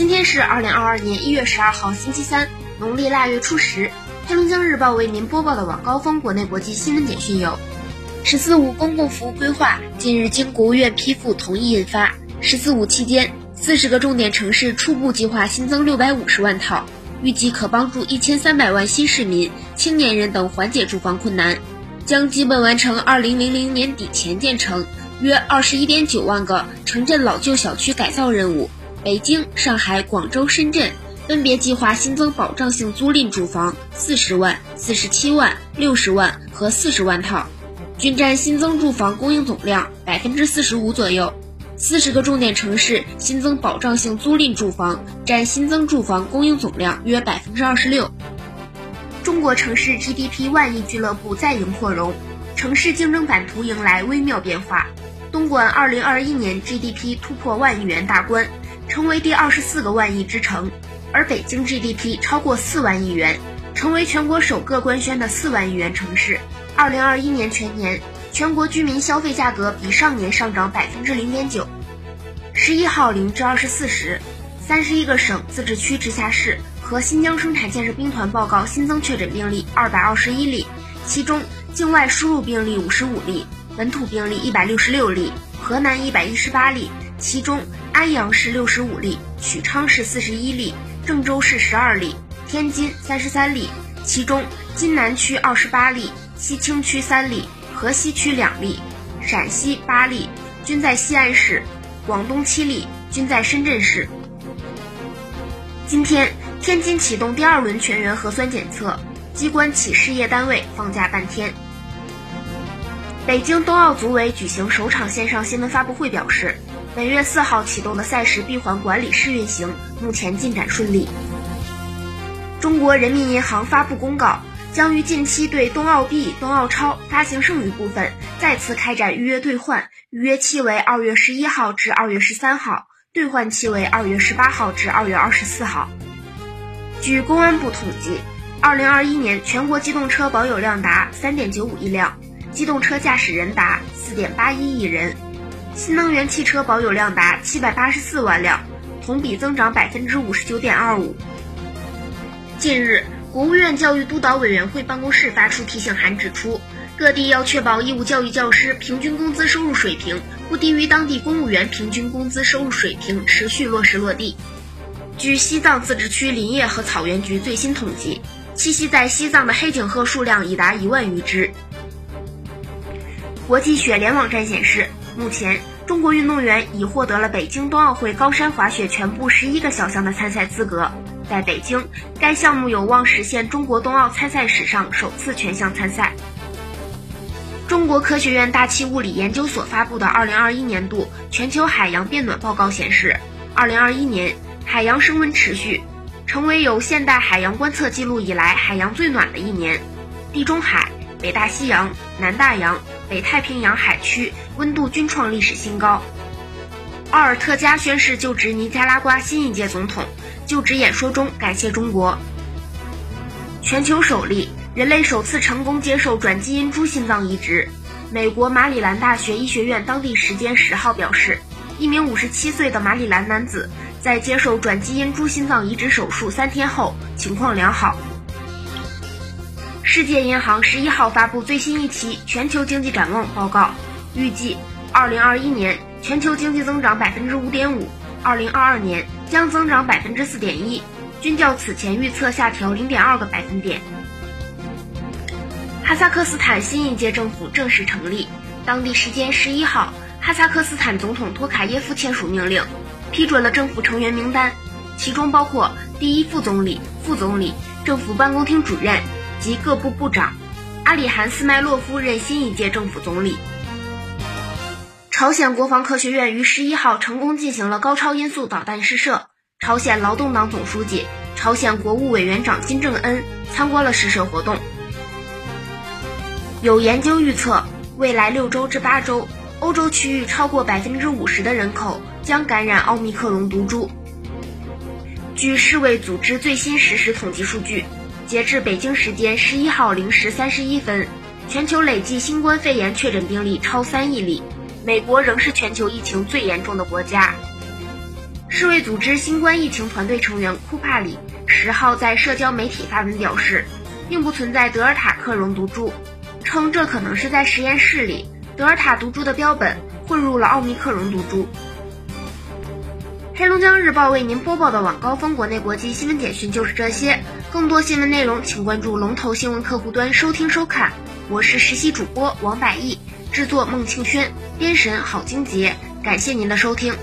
今天是二零二二年一月十二号，星期三，农历腊月初十。黑龙江日报为您播报的晚高峰国内国际新闻简讯有：“十四五”公共服务规划近日经国务院批复同意印发。十四五期间，四十个重点城市初步计划新增六百五十万套，预计可帮助一千三百万新市民、青年人等缓解住房困难，将基本完成二零零零年底前建成约二十一点九万个城镇老旧小区改造任务。北京、上海、广州、深圳分别计划新增保障性租赁住房四十万、四十七万、六十万和四十万套，均占新增住房供应总量百分之四十五左右。四十个重点城市新增保障性租赁住房占新增住房供应总量约百分之二十六。中国城市 GDP 万亿俱乐部再迎扩容，城市竞争版图迎来微妙变化。东莞二零二一年 GDP 突破万亿元大关。成为第二十四个万亿之城，而北京 GDP 超过四万亿元，成为全国首个官宣的四万亿元城市。二零二一年全年，全国居民消费价格比上年上涨百分之零点九。十一号零至二十四时，三十一个省、自治区、直辖市和新疆生产建设兵团报告新增确诊病例二百二十一例，其中境外输入病例五十五例，本土病例一百六十六例，河南一百一十八例。其中，安阳市六十五例，许昌市四十一例，郑州市十二例，天津三十三例。其中，津南区二十八例，西青区三例，河西区两例，陕西八例，均在西安市；广东七例，均在深圳市。今天，天津启动第二轮全员核酸检测，机关企事业单位放假半天。北京冬奥组委举行首场线上新闻发布会，表示。本月四号启动的赛事闭环管理试运行目前进展顺利。中国人民银行发布公告，将于近期对冬奥币、冬奥超发行剩余部分再次开展预约兑换，预约期为二月十一号至二月十三号，兑换期为二月十八号至二月二十四号。据公安部统计，二零二一年全国机动车保有量达三点九五亿辆，机动车驾驶人达四点八一亿人。新能源汽车保有量达七百八十四万辆，同比增长百分之五十九点二五。近日，国务院教育督导委员会办公室发出提醒函，指出各地要确保义务教育教师平均工资收入水平不低于当地公务员平均工资收入水平，持续落实落地。据西藏自治区林业和草原局最新统计，栖息在西藏的黑颈鹤数量已达一万余只。国际雪联网站显示。目前，中国运动员已获得了北京冬奥会高山滑雪全部十一个小项的参赛资格。在北京，该项目有望实现中国冬奥参赛史上首次全项参赛。中国科学院大气物理研究所发布的二零二一年度全球海洋变暖报告显示，二零二一年海洋升温持续，成为有现代海洋观测记录以来海洋最暖的一年。地中海、北大西洋、南大洋。北太平洋海区温度均创历史新高。奥尔特加宣誓就职尼加拉瓜新一届总统，就职演说中感谢中国。全球首例，人类首次成功接受转基因猪心脏移植。美国马里兰大学医学院当地时间十号表示，一名五十七岁的马里兰男子在接受转基因猪心脏移植手术三天后，情况良好。世界银行十一号发布最新一期全球经济展望报告，预计二零二一年全球经济增长百分之五点五，二零二二年将增长百分之四点一，均较此前预测下调零点二个百分点。哈萨克斯坦新一届政府正式成立，当地时间十一号，哈萨克斯坦总统托卡耶夫签署命令，批准了政府成员名单，其中包括第一副总理、副总理、政府办公厅主任。及各部部长，阿里汗斯麦洛夫任新一届政府总理。朝鲜国防科学院于十一号成功进行了高超音速导弹试射，朝鲜劳动党总书记、朝鲜国务委员长金正恩参观了试射活动。有研究预测，未来六周至八周，欧洲区域超过百分之五十的人口将感染奥密克戎毒株。据世卫组织最新实时统计数据。截至北京时间十一号零时三十一分，全球累计新冠肺炎确诊病例超三亿例。美国仍是全球疫情最严重的国家。世卫组织新冠疫情团队成员库帕里十号在社交媒体发文表示，并不存在德尔塔克戎毒株，称这可能是在实验室里德尔塔毒株的标本混入了奥密克戎毒株。黑龙江日报为您播报的晚高峰国内国际新闻简讯就是这些，更多新闻内容请关注龙头新闻客户端收听收看。我是实习主播王百亿，制作孟庆轩，编审郝金杰，感谢您的收听。